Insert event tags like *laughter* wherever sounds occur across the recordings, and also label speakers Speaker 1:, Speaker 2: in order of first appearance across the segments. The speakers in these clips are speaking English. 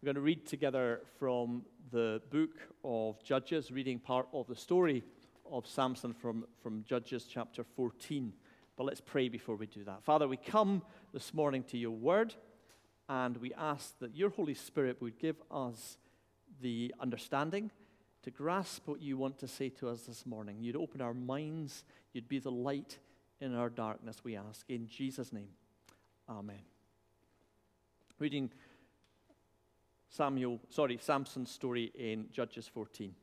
Speaker 1: We're going to read together from the book of Judges, reading part of the story of Samson from, from Judges chapter 14. But let's pray before we do that. Father, we come this morning to your word, and we ask that your Holy Spirit would give us the understanding to grasp what you want to say to us this morning. You'd open our minds, you'd be the light in our darkness, we ask. In Jesus' name, amen. Reading Samuel, sorry, Samson's story in Judges 14.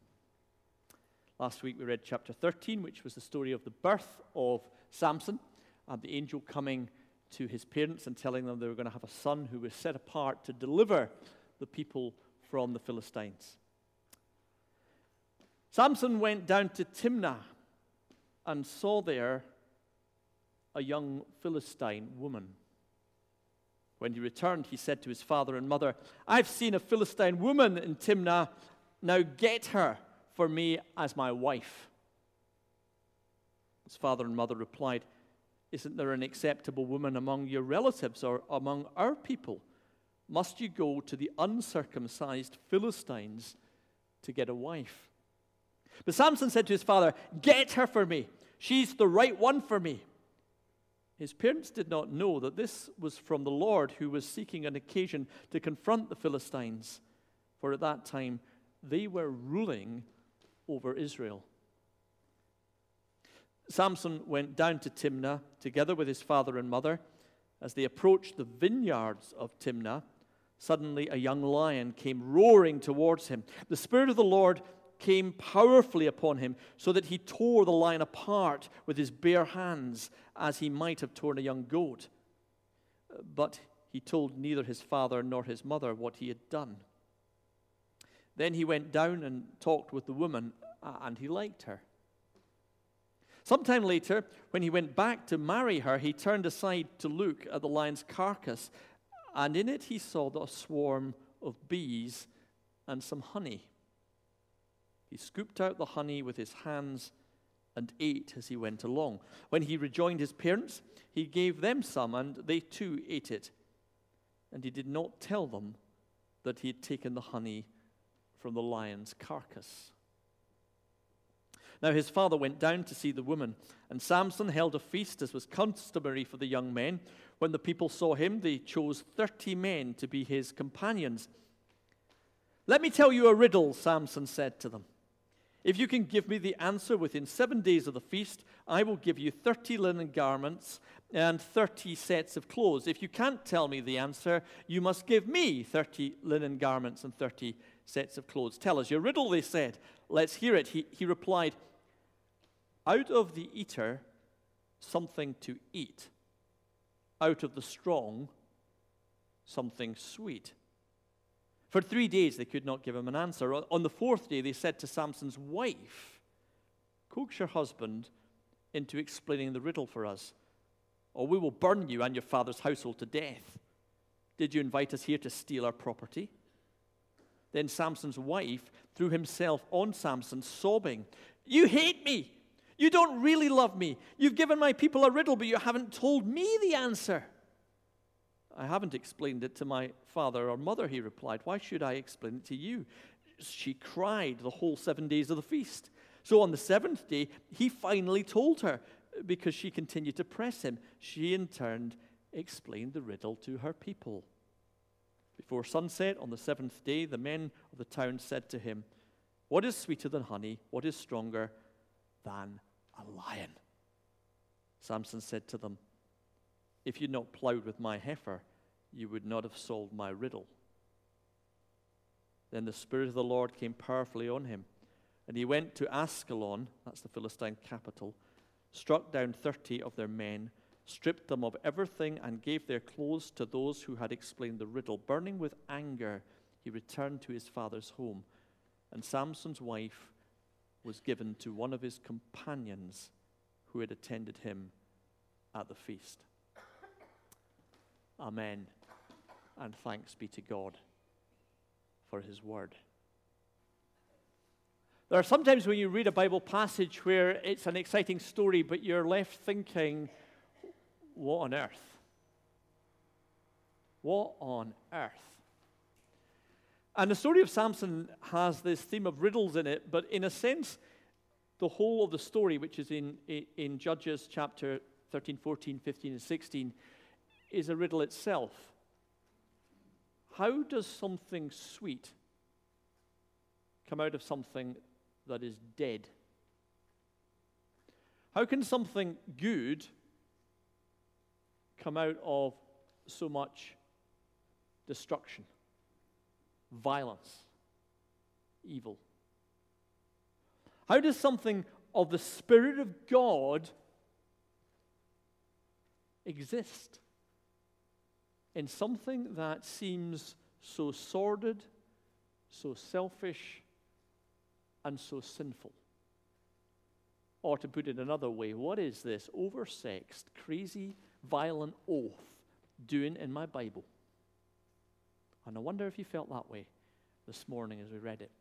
Speaker 1: Last week we read chapter 13, which was the story of the birth of Samson and the angel coming to his parents and telling them they were going to have a son who was set apart to deliver the people from the Philistines. Samson went down to Timnah and saw there a young Philistine woman when he returned, he said to his father and mother, I've seen a Philistine woman in Timnah. Now get her for me as my wife. His father and mother replied, Isn't there an acceptable woman among your relatives or among our people? Must you go to the uncircumcised Philistines to get a wife? But Samson said to his father, Get her for me. She's the right one for me. His parents did not know that this was from the Lord who was seeking an occasion to confront the Philistines, for at that time they were ruling over Israel. Samson went down to Timnah together with his father and mother. As they approached the vineyards of Timnah, suddenly a young lion came roaring towards him. The Spirit of the Lord came powerfully upon him, so that he tore the lion apart with his bare hands, as he might have torn a young goat. But he told neither his father nor his mother what he had done. Then he went down and talked with the woman, uh, and he liked her. Sometime later, when he went back to marry her, he turned aside to look at the lion's carcass, and in it he saw a swarm of bees and some honey. He scooped out the honey with his hands and ate as he went along. When he rejoined his parents, he gave them some, and they too ate it. And he did not tell them that he had taken the honey from the lion's carcass. Now his father went down to see the woman, and Samson held a feast as was customary for the young men. When the people saw him, they chose thirty men to be his companions. Let me tell you a riddle, Samson said to them. If you can give me the answer within seven days of the feast, I will give you 30 linen garments and 30 sets of clothes. If you can't tell me the answer, you must give me 30 linen garments and 30 sets of clothes. Tell us your riddle, they said. Let's hear it. He, he replied, Out of the eater, something to eat. Out of the strong, something sweet. For three days they could not give him an answer. On the fourth day, they said to Samson's wife, Coax your husband into explaining the riddle for us, or we will burn you and your father's household to death. Did you invite us here to steal our property? Then Samson's wife threw himself on Samson, sobbing, You hate me! You don't really love me. You've given my people a riddle, but you haven't told me the answer. I haven't explained it to my father or mother, he replied. Why should I explain it to you? She cried the whole seven days of the feast. So on the seventh day, he finally told her because she continued to press him. She, in turn, explained the riddle to her people. Before sunset on the seventh day, the men of the town said to him, What is sweeter than honey? What is stronger than a lion? Samson said to them, if you'd not plowed with my heifer, you would not have solved my riddle. Then the Spirit of the Lord came powerfully on him, and he went to Ascalon, that's the Philistine capital, struck down 30 of their men, stripped them of everything, and gave their clothes to those who had explained the riddle. Burning with anger, he returned to his father's home, and Samson's wife was given to one of his companions who had attended him at the feast. Amen. And thanks be to God for his word. There are sometimes when you read a Bible passage where it's an exciting story, but you're left thinking, what on earth? What on earth? And the story of Samson has this theme of riddles in it, but in a sense, the whole of the story, which is in, in Judges chapter 13, 14, 15, and 16, is a riddle itself. How does something sweet come out of something that is dead? How can something good come out of so much destruction, violence, evil? How does something of the Spirit of God exist in something that seems so sordid, so selfish, and so sinful? Or to put it another way, what is this oversexed, crazy, violent oath doing in my Bible? And I wonder if you felt that way this morning as we read it.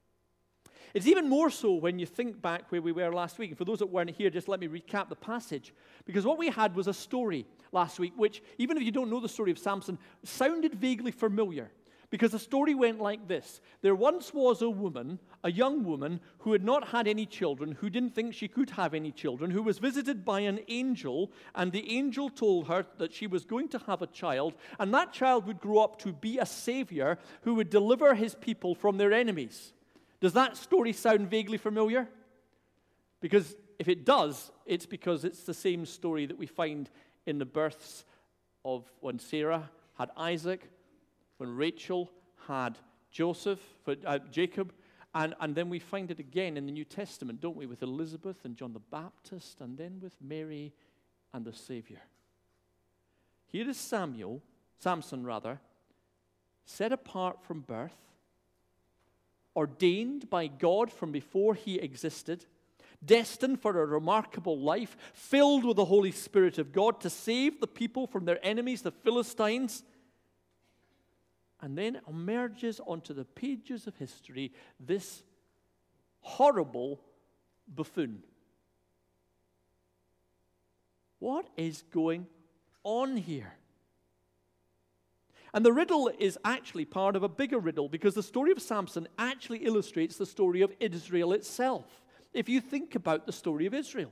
Speaker 1: It's even more so when you think back where we were last week. And for those that weren't here, just let me recap the passage. Because what we had was a story last week, which, even if you don't know the story of Samson, sounded vaguely familiar. Because the story went like this There once was a woman, a young woman, who had not had any children, who didn't think she could have any children, who was visited by an angel, and the angel told her that she was going to have a child, and that child would grow up to be a savior who would deliver his people from their enemies. Does that story sound vaguely familiar? Because if it does, it's because it's the same story that we find in the births of when Sarah had Isaac, when Rachel had Joseph, uh, Jacob, and, and then we find it again in the New Testament, don't we, with Elizabeth and John the Baptist, and then with Mary and the Savior. Here is Samuel, Samson rather, set apart from birth, ordained by God from before he existed, destined for a remarkable life, filled with the Holy Spirit of God to save the people from their enemies, the Philistines. And then emerges onto the pages of history this horrible buffoon. What is going on here? And the riddle is actually part of a bigger riddle because the story of Samson actually illustrates the story of Israel itself. If you think about the story of Israel,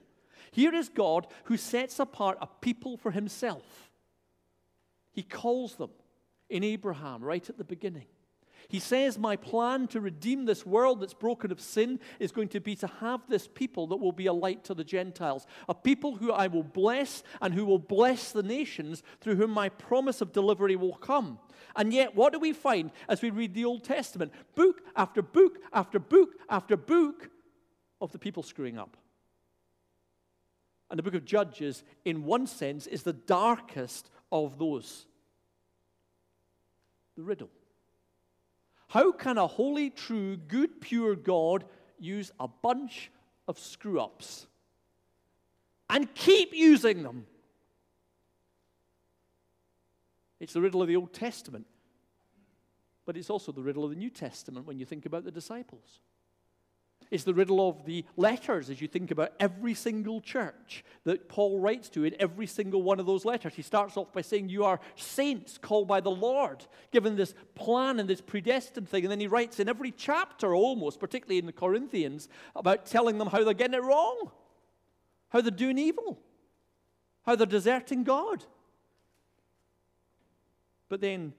Speaker 1: here is God who sets apart a people for himself. He calls them in Abraham right at the beginning. He says, My plan to redeem this world that's broken of sin is going to be to have this people that will be a light to the Gentiles, a people who I will bless and who will bless the nations through whom my promise of delivery will come. And yet, what do we find as we read the Old Testament? Book after book after book after book of the people screwing up. And the book of Judges, in one sense, is the darkest of those. The riddle. How can a holy, true, good, pure God use a bunch of screw ups and keep using them? It's the riddle of the Old Testament, but it's also the riddle of the New Testament when you think about the disciples. It's the riddle of the letters as you think about every single church that Paul writes to in every single one of those letters. He starts off by saying, You are saints called by the Lord, given this plan and this predestined thing. And then he writes in every chapter almost, particularly in the Corinthians, about telling them how they're getting it wrong, how they're doing evil, how they're deserting God. But then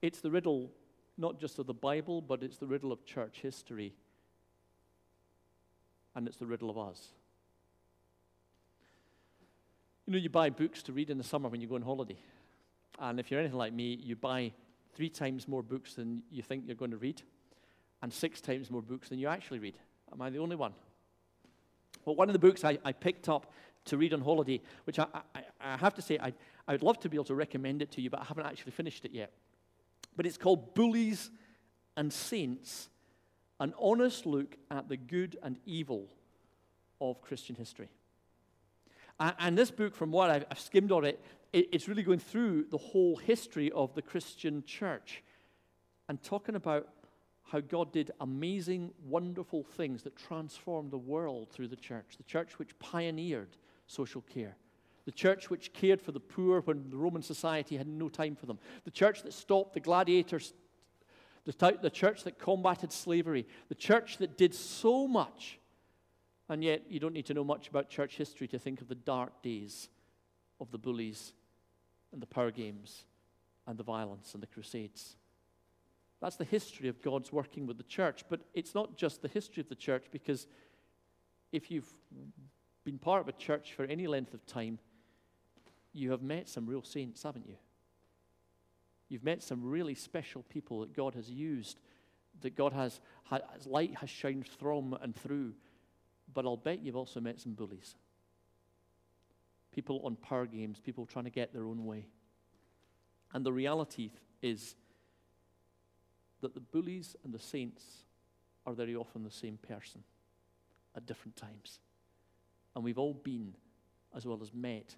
Speaker 1: it's the riddle not just of the Bible, but it's the riddle of church history. And it's the riddle of us. You know, you buy books to read in the summer when you go on holiday. And if you're anything like me, you buy three times more books than you think you're going to read, and six times more books than you actually read. Am I the only one? Well, one of the books I, I picked up to read on holiday, which I, I, I have to say, I, I would love to be able to recommend it to you, but I haven't actually finished it yet but it's called Bullies and Saints An Honest Look at the Good and Evil of Christian History. And this book, from what I've skimmed on it, it's really going through the whole history of the Christian church and talking about how God did amazing, wonderful things that transformed the world through the church. The church which pioneered social care, the church which cared for the poor when the Roman society had no time for them, the church that stopped the gladiators the, the church that combated slavery, the church that did so much. And yet, you don't need to know much about church history to think of the dark days of the bullies and the power games and the violence and the crusades. That's the history of God's working with the church. But it's not just the history of the church, because if you've been part of a church for any length of time, you have met some real saints, haven't you? You've met some really special people that God has used, that God has, has light has shined from and through. But I'll bet you've also met some bullies. People on power games, people trying to get their own way. And the reality is that the bullies and the saints are very often the same person at different times. And we've all been, as well as met,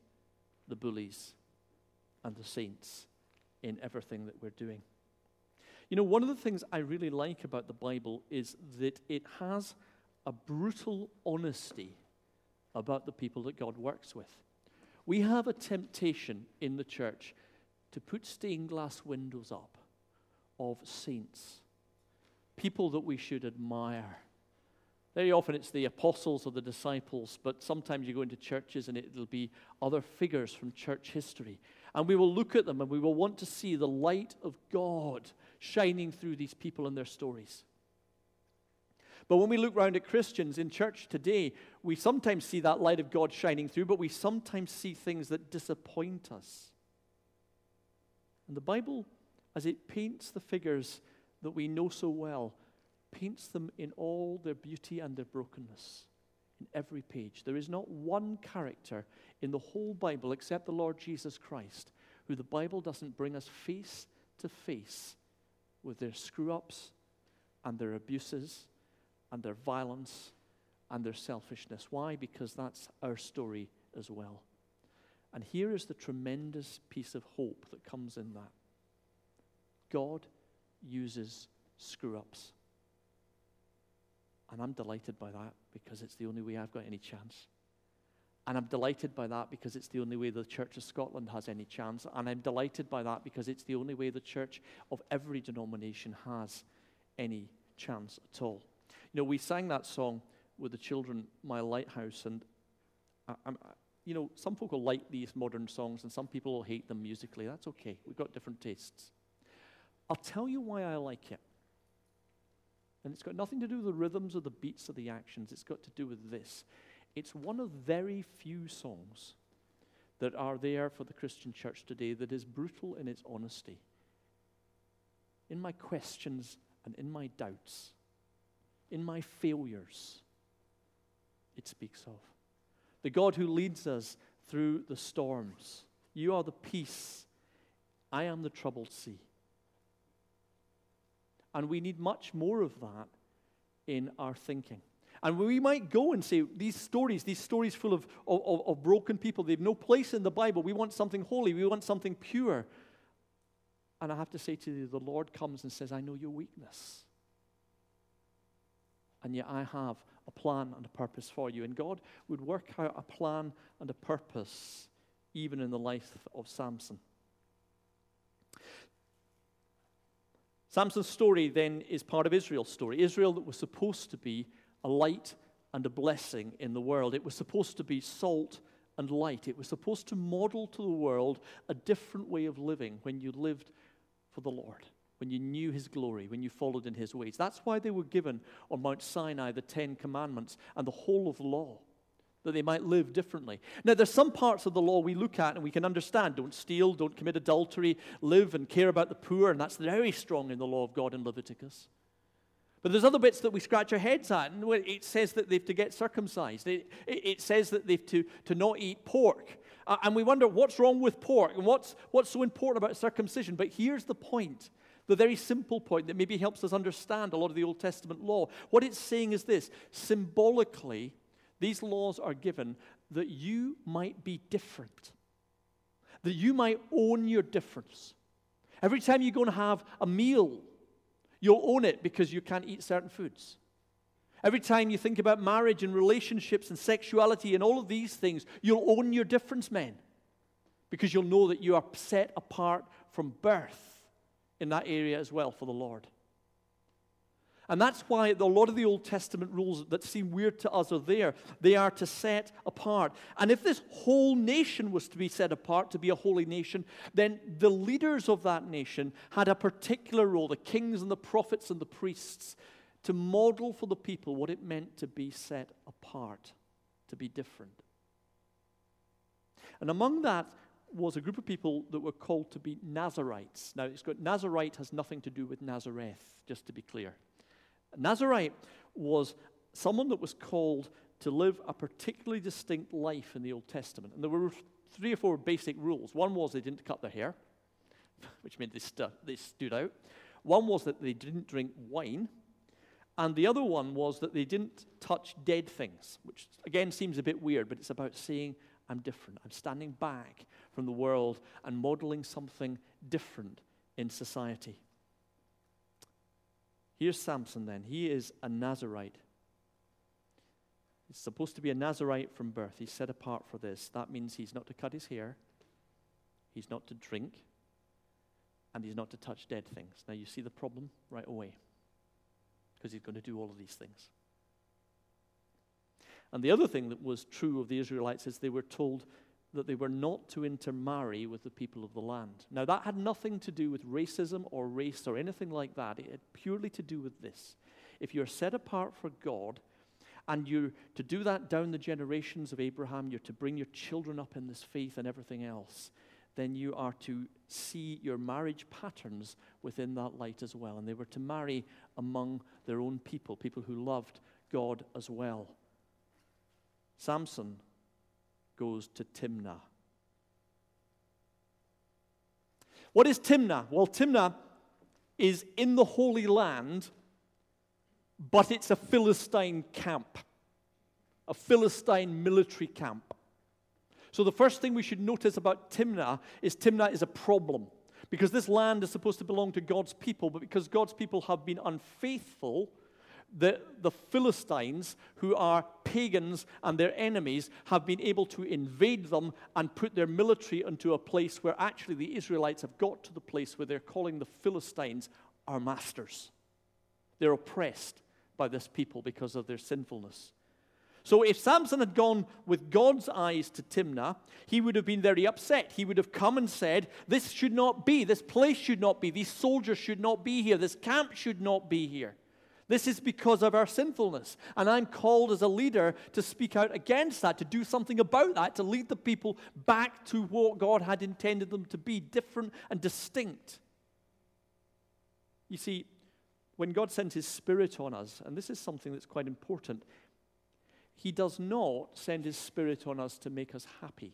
Speaker 1: the bullies and the saints in everything that we're doing. You know, one of the things I really like about the Bible is that it has a brutal honesty about the people that God works with. We have a temptation in the church to put stained glass windows up of saints, people that we should admire. Very often it's the apostles or the disciples, but sometimes you go into churches and it'll be other figures from church history. And we will look at them and we will want to see the light of God shining through these people and their stories. But when we look around at Christians in church today, we sometimes see that light of God shining through, but we sometimes see things that disappoint us. And the Bible as it paints the figures that we know so well, paints them in all their beauty and their brokenness in every page. There is not one character in the whole Bible except the Lord Jesus Christ who the Bible doesn't bring us face to face with their screw ups and their abuses and their violence and their selfishness. Why? Because that's our story as well. And here is the tremendous piece of hope that comes in that. God uses screw ups. And I'm delighted by that because it's the only way I've got any chance. And I'm delighted by that because it's the only way the Church of Scotland has any chance. And I'm delighted by that because it's the only way the church of every denomination has any chance at all. You know, we sang that song with the children, My Lighthouse, and I, I, you know, some people like these modern songs and some people will hate them musically. That's okay. We've got different tastes. I'll tell you why I like it. And it's got nothing to do with the rhythms or the beats or the actions. It's got to do with this. It's one of very few songs that are there for the Christian church today that is brutal in its honesty. In my questions and in my doubts, in my failures, it speaks of. The God who leads us through the storms. You are the peace. I am the troubled sea. And we need much more of that in our thinking. And we might go and say, these stories, these stories full of, of, of, broken people, they have no place in the Bible. We want something holy, we want something pure. And I have to say to you, the Lord comes and says, I know your weakness. And yet I have a plan and a purpose for you. And God would work out a plan and a purpose even in the life of Samson. Samson's story then is part of Israel's story. Israel that was supposed to be a light and a blessing in the world. It was supposed to be salt and light. It was supposed to model to the world a different way of living when you lived for the Lord, when you knew His glory, when you followed in His ways. That's why they were given on Mount Sinai the Ten Commandments and the whole of law that they might live differently. Now, there's some parts of the law we look at and we can understand. Don't steal, don't commit adultery, live and care about the poor, and that's very strong in the law of God in Leviticus. But there's other bits that we scratch our heads at, and it says that they've to get circumcised. It, it says that they've to, to not eat pork. Uh, and we wonder what's wrong with pork and what's, what's so important about circumcision. But here's the point the very simple point that maybe helps us understand a lot of the Old Testament law. What it's saying is this symbolically, these laws are given that you might be different, that you might own your difference. Every time you go and have a meal, you'll own it because you can't eat certain foods. Every time you think about marriage and relationships and sexuality and all of these things, you'll own your difference, men, because you'll know that you are set apart from birth in that area as well for the Lord. And that's why a lot of the Old Testament rules that seem weird to us are there. They are to set apart. And if this whole nation was to be set apart to be a holy nation, then the leaders of that nation had a particular role the kings and the prophets and the priests to model for the people what it meant to be set apart, to be different. And among that was a group of people that were called to be Nazarites. Now, it's got, Nazarite has nothing to do with Nazareth, just to be clear. Nazarite was someone that was called to live a particularly distinct life in the Old Testament. And there were three or four basic rules. One was they didn't cut their hair, *laughs* which meant they, stu- they stood out. One was that they didn't drink wine. And the other one was that they didn't touch dead things, which again seems a bit weird, but it's about saying, I'm different. I'm standing back from the world and modeling something different in society. Here's Samson then. He is a Nazarite. He's supposed to be a Nazarite from birth. He's set apart for this. That means he's not to cut his hair, he's not to drink, and he's not to touch dead things. Now, you see the problem right away because he's going to do all of these things. And the other thing that was true of the Israelites is they were told that they were not to intermarry with the people of the land. Now, that had nothing to do with racism or race or anything like that. It had purely to do with this. If you're set apart for God, and you're to do that down the generations of Abraham, you're to bring your children up in this faith and everything else, then you are to see your marriage patterns within that light as well. And they were to marry among their own people, people who loved God as well. Samson goes to Timnah. What is Timnah? Well, Timnah is in the Holy Land, but it's a Philistine camp, a Philistine military camp. So, the first thing we should notice about Timnah is Timnah is a problem. Because this land is supposed to belong to God's people, but because God's people have been unfaithful, the, the Philistines, who are pagans and their enemies, have been able to invade them and put their military into a place where actually the Israelites have got to the place where they're calling the Philistines our masters. They're oppressed by this people because of their sinfulness. So if Samson had gone with God's eyes to Timnah, he would have been very upset. He would have come and said, This should not be, this place should not be, these soldiers should not be here, this camp should not be here. This is because of our sinfulness. And I'm called as a leader to speak out against that, to do something about that, to lead the people back to what God had intended them to be different and distinct. You see, when God sends His Spirit on us, and this is something that's quite important, He does not send His Spirit on us to make us happy.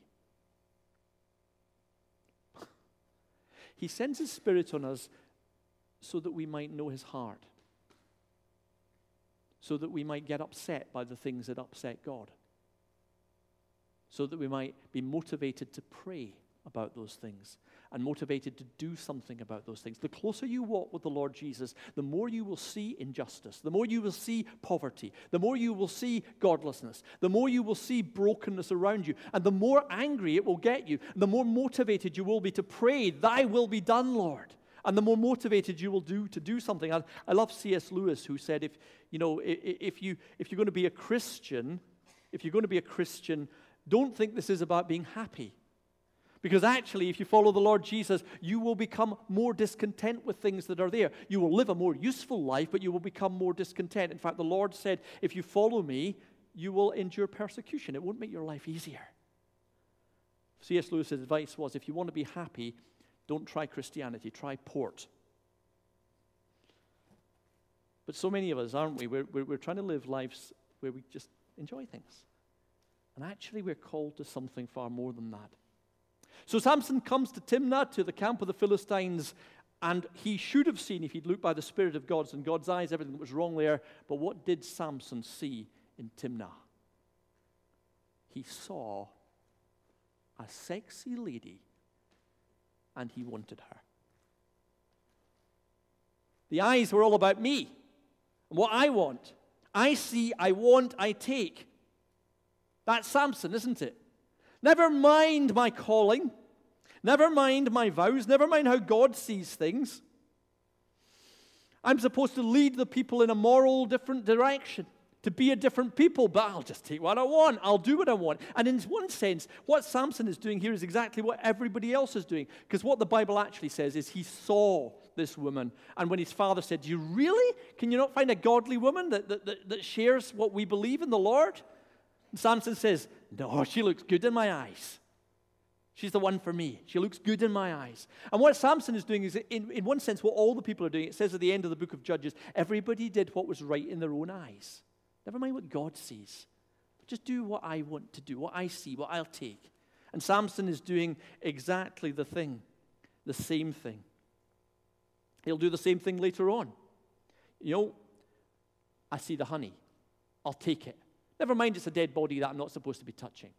Speaker 1: *laughs* he sends His Spirit on us so that we might know His heart so that we might get upset by the things that upset God, so that we might be motivated to pray about those things and motivated to do something about those things. The closer you walk with the Lord Jesus, the more you will see injustice, the more you will see poverty, the more you will see godlessness, the more you will see brokenness around you, and the more angry it will get you, the more motivated you will be to pray, Thy will be done, Lord and the more motivated you will do to do something. I, I love C.S. Lewis, who said, if, you know, if, you, if you're going to be a Christian, if you're going to be a Christian, don't think this is about being happy. Because actually, if you follow the Lord Jesus, you will become more discontent with things that are there. You will live a more useful life, but you will become more discontent. In fact, the Lord said, if you follow me, you will endure persecution. It won't make your life easier. C.S. Lewis's advice was if you want to be happy, don't try Christianity, try port. But so many of us, aren't we? We're, we're, we're trying to live lives where we just enjoy things. And actually, we're called to something far more than that. So Samson comes to Timnah, to the camp of the Philistines, and he should have seen, if he'd looked by the Spirit of God's and God's eyes, everything that was wrong there. But what did Samson see in Timnah? He saw a sexy lady and he wanted her. The eyes were all about me and what I want. I see, I want, I take. That's Samson, isn't it? Never mind my calling, never mind my vows, never mind how God sees things. I'm supposed to lead the people in a moral different direction, to be a different people, but I'll just take what I want. I'll do what I want. And in one sense, what Samson is doing here is exactly what everybody else is doing. Because what the Bible actually says is he saw this woman. And when his father said, you really? Can you not find a godly woman that, that, that, that shares what we believe in the Lord? And Samson says, No, she looks good in my eyes. She's the one for me. She looks good in my eyes. And what Samson is doing is, in, in one sense, what all the people are doing. It says at the end of the book of Judges, everybody did what was right in their own eyes. Never mind what God says. Just do what I want to do, what I see, what I'll take. And Samson is doing exactly the thing, the same thing. He'll do the same thing later on. You know, I see the honey. I'll take it. Never mind it's a dead body that I'm not supposed to be touching.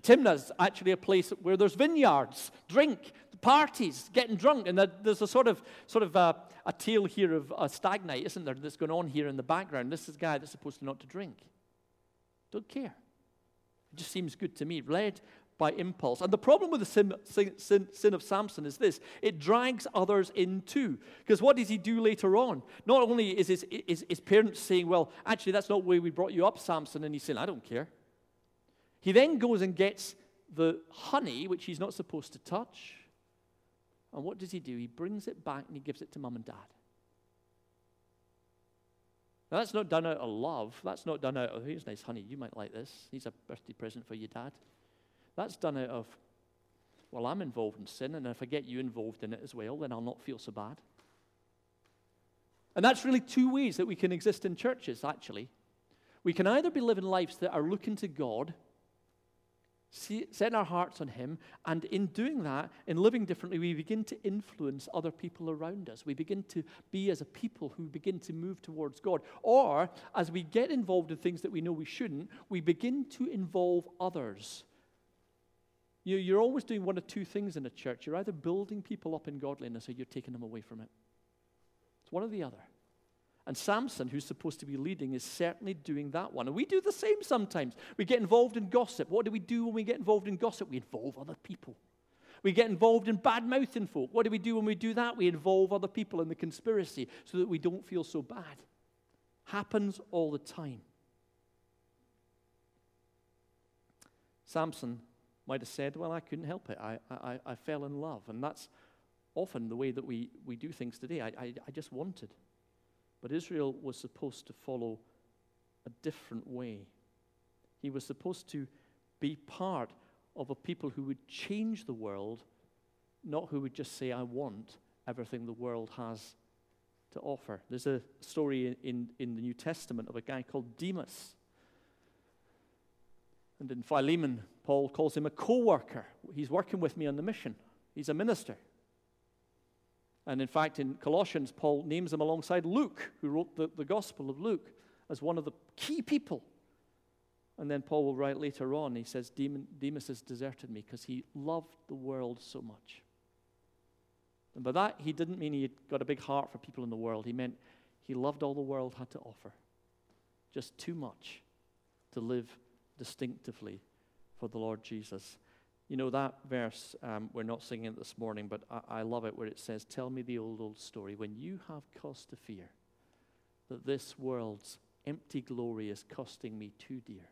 Speaker 1: Timnah's actually a place where there's vineyards, drink, parties, getting drunk, and there's a sort of sort of a, a tale here of a stag night, isn't there? That's going on here in the background. This is a guy that's supposed to not to drink. Don't care. It just seems good to me. Led by impulse. And the problem with the sin, sin, sin, of Samson is this it drags others in too. Because what does he do later on? Not only is his, his, his parents saying, Well, actually, that's not the way we brought you up, Samson, and he's saying, I don't care. He then goes and gets the honey, which he's not supposed to touch. And what does he do? He brings it back and he gives it to mum and dad. Now, that's not done out of love. That's not done out of, here's nice honey, you might like this. Here's a birthday present for your dad. That's done out of, well, I'm involved in sin, and if I get you involved in it as well, then I'll not feel so bad. And that's really two ways that we can exist in churches, actually. We can either be living lives that are looking to God see, setting our hearts on Him, and in doing that, in living differently, we begin to influence other people around us. We begin to be as a people who begin to move towards God. Or, as we get involved in things that we know we shouldn't, we begin to involve others. You, you're always doing one of two things in a church. You're either building people up in godliness or you're taking them away from it. It's one or the other. And Samson, who's supposed to be leading, is certainly doing that one. And we do the same sometimes. We get involved in gossip. What do we do when we get involved in gossip? We involve other people. We get involved in bad mouthing folk. What do we do when we do that? We involve other people in the conspiracy so that we don't feel so bad. Happens all the time. Samson might have said, Well, I couldn't help it. I, I, I fell in love. And that's often the way that we, we do things today. I, I, I just wanted. But Israel was supposed to follow a different way. He was supposed to be part of a people who would change the world, not who would just say, I want everything the world has to offer. There's a story in, in the New Testament of a guy called Demas. And in Philemon, Paul calls him a co worker. He's working with me on the mission, he's a minister. And in fact, in Colossians, Paul names him alongside Luke, who wrote the, the Gospel of Luke, as one of the key people. And then Paul will write later on, he says, Demas has deserted me because he loved the world so much. And by that, he didn't mean he had got a big heart for people in the world. He meant he loved all the world had to offer. Just too much to live distinctively for the Lord Jesus. You know, that verse, um, we're not singing it this morning, but I, I love it where it says, Tell me the old, old story. When you have cause to fear that this world's empty glory is costing me too dear,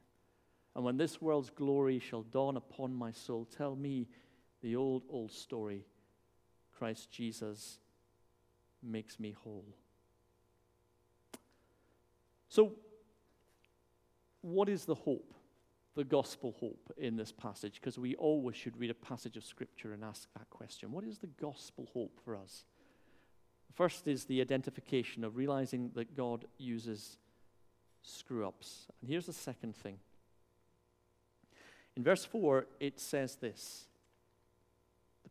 Speaker 1: and when this world's glory shall dawn upon my soul, tell me the old, old story Christ Jesus makes me whole. So, what is the hope? The gospel hope in this passage because we always should read a passage of Scripture and ask that question What is the gospel hope for us? First is the identification of realizing that God uses screw ups. And here's the second thing. In verse 4, it says this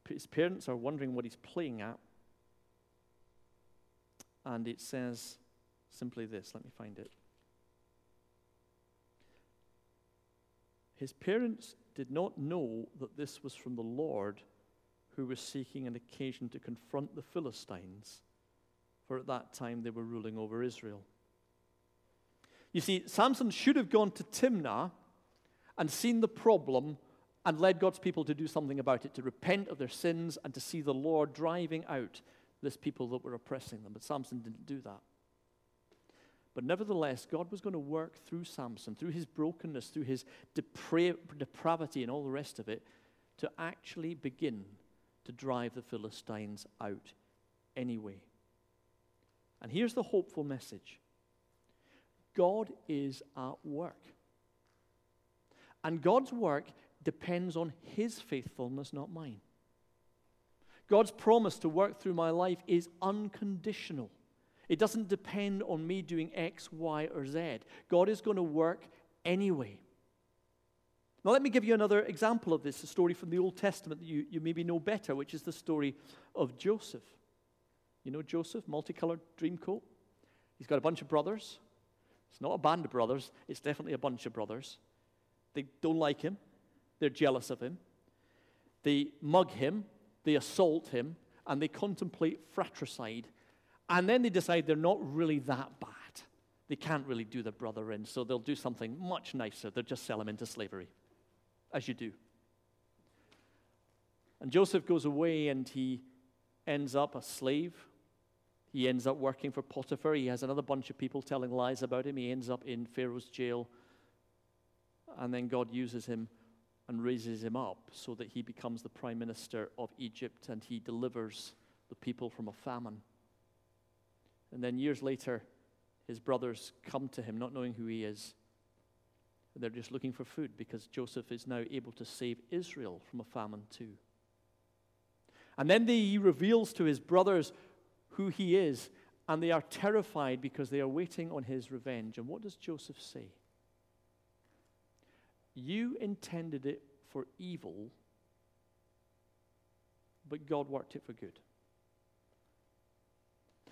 Speaker 1: His parents are wondering what he's playing at. And it says simply this let me find it. His parents did not know that this was from the Lord who was seeking an occasion to confront the Philistines, for at that time they were ruling over Israel. You see, Samson should have gone to Timnah and seen the problem and led God's people to do something about it, to repent of their sins and to see the Lord driving out this people that were oppressing them. But Samson didn't do that. But nevertheless, God was going to work through Samson, through his brokenness, through his depra- depravity, and all the rest of it, to actually begin to drive the Philistines out anyway. And here's the hopeful message God is at work. And God's work depends on His faithfulness, not mine. God's promise to work through my life is unconditional. It doesn't depend on me doing X, Y, or Z. God is going to work anyway. Now, let me give you another example of this, a story from the Old Testament that you, you maybe know better, which is the story of Joseph. You know Joseph, multicolored dream coat? He's got a bunch of brothers. It's not a band of brothers, it's definitely a bunch of brothers. They don't like him, they're jealous of him. They mug him, they assault him, and they contemplate fratricide. And then they decide they're not really that bad. They can't really do their brother in, so they'll do something much nicer. They'll just sell him into slavery, as you do. And Joseph goes away and he ends up a slave he ends up working for Potiphar. He has another bunch of people telling lies about him. He ends up in Pharaoh's jail. And then God uses him and raises him up so that he becomes the prime minister of Egypt and he delivers the people from a famine. And then years later, his brothers come to him, not knowing who he is. They're just looking for food because Joseph is now able to save Israel from a famine too. And then he reveals to his brothers who he is, and they are terrified because they are waiting on his revenge. And what does Joseph say? You intended it for evil, but God worked it for good.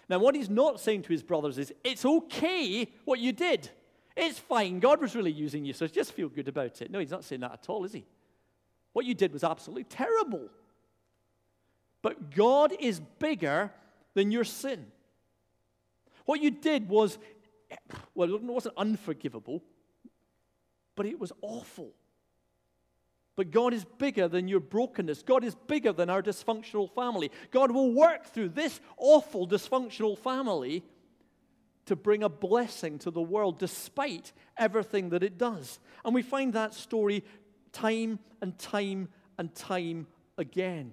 Speaker 1: Now, what he's not saying to his brothers is, it's okay what you did. It's fine. God was really using you, so just feel good about it. No, he's not saying that at all, is he? What you did was absolutely terrible. But God is bigger than your sin. What you did was, well, it wasn't unforgivable, but it was awful. But God is bigger than your brokenness. God is bigger than our dysfunctional family. God will work through this awful dysfunctional family to bring a blessing to the world despite everything that it does. And we find that story time and time and time again.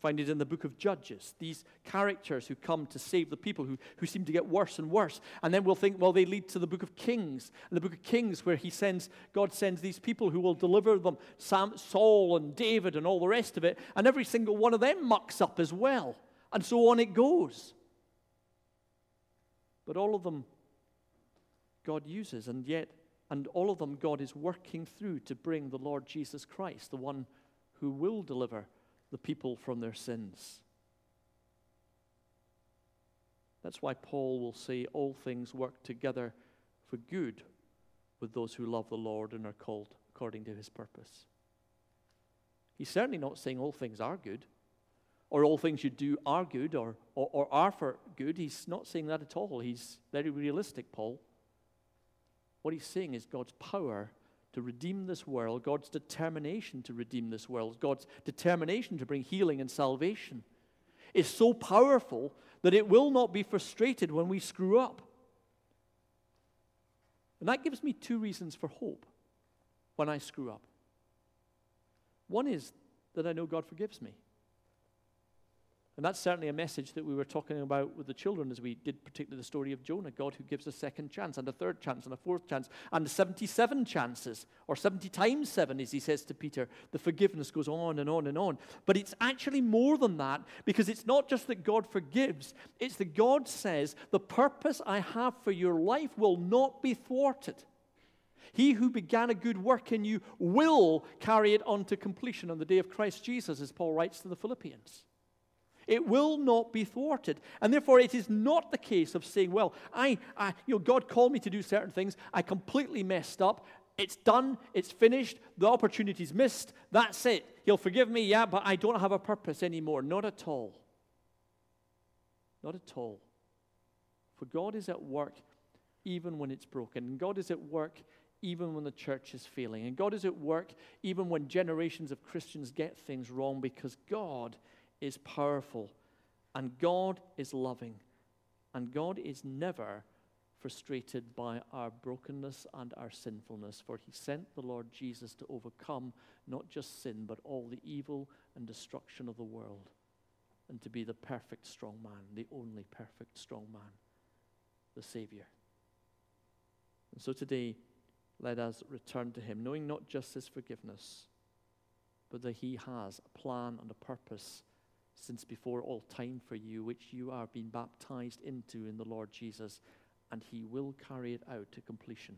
Speaker 1: Find it in the book of Judges. These characters who come to save the people who, who seem to get worse and worse. And then we'll think, well, they lead to the book of Kings. And the book of Kings, where he sends, God sends these people who will deliver them, Sam, Saul and David and all the rest of it. And every single one of them mucks up as well. And so on it goes. But all of them God uses, and yet, and all of them God is working through to bring the Lord Jesus Christ, the one who will deliver the people from their sins. That's why Paul will say, All things work together for good with those who love the Lord and are called according to his purpose. He's certainly not saying all things are good, or all things you do are good, or, or, or are for good. He's not saying that at all. He's very realistic, Paul. What he's saying is God's power to redeem this world, God's determination to redeem this world, God's determination to bring healing and salvation is so powerful that it will not be frustrated when we screw up. And that gives me two reasons for hope when I screw up. One is that I know God forgives me. And that's certainly a message that we were talking about with the children as we did, particularly the story of Jonah God who gives a second chance, and a third chance, and a fourth chance, and 77 chances, or 70 times seven, as he says to Peter. The forgiveness goes on and on and on. But it's actually more than that, because it's not just that God forgives, it's that God says, The purpose I have for your life will not be thwarted. He who began a good work in you will carry it on to completion on the day of Christ Jesus, as Paul writes to the Philippians. It will not be thwarted. And therefore, it is not the case of saying, well, I, I, you know, God called me to do certain things. I completely messed up. It's done. It's finished. The opportunity's missed. That's it. He'll forgive me, yeah, but I don't have a purpose anymore. Not at all. Not at all. For God is at work even when it's broken. And God is at work even when the church is failing. And God is at work even when generations of Christians get things wrong because God is powerful And God is loving. And God is never frustrated by our brokenness and our sinfulness, for he sent the Lord Jesus to overcome not just sin, but all the evil and destruction of the world, and to be the perfect strong man, the only perfect strong man, the Savior. And so today, let us return to him, knowing not just his forgiveness, but that he has a plan and a purpose since before all time for you, which you are being baptized into in the Lord Jesus and he will carry it out to completion.